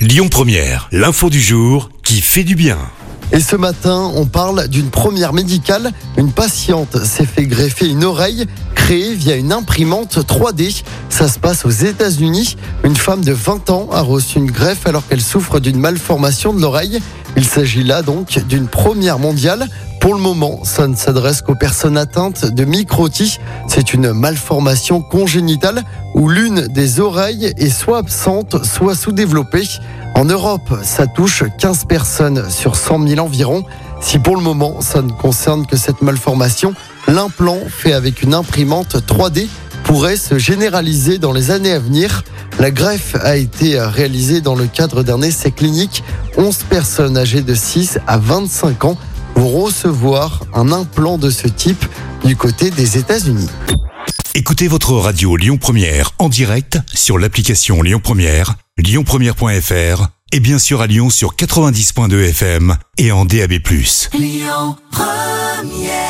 Lyon Première, l'info du jour qui fait du bien. Et ce matin, on parle d'une première médicale. Une patiente s'est fait greffer une oreille créée via une imprimante 3D. Ça se passe aux États-Unis. Une femme de 20 ans a reçu une greffe alors qu'elle souffre d'une malformation de l'oreille. Il s'agit là donc d'une première mondiale. Pour le moment, ça ne s'adresse qu'aux personnes atteintes de microtis. C'est une malformation congénitale où l'une des oreilles est soit absente, soit sous-développée. En Europe, ça touche 15 personnes sur 100 000 environ. Si pour le moment, ça ne concerne que cette malformation, l'implant fait avec une imprimante 3D pourrait se généraliser dans les années à venir. La greffe a été réalisée dans le cadre d'un essai clinique. 11 personnes âgées de 6 à 25 ans recevoir un implant de ce type du côté des États-Unis. Écoutez votre radio Lyon Première en direct sur l'application Lyon Première, lyonpremière.fr et bien sûr à Lyon sur 90.2 FM et en DAB+. Lyon Première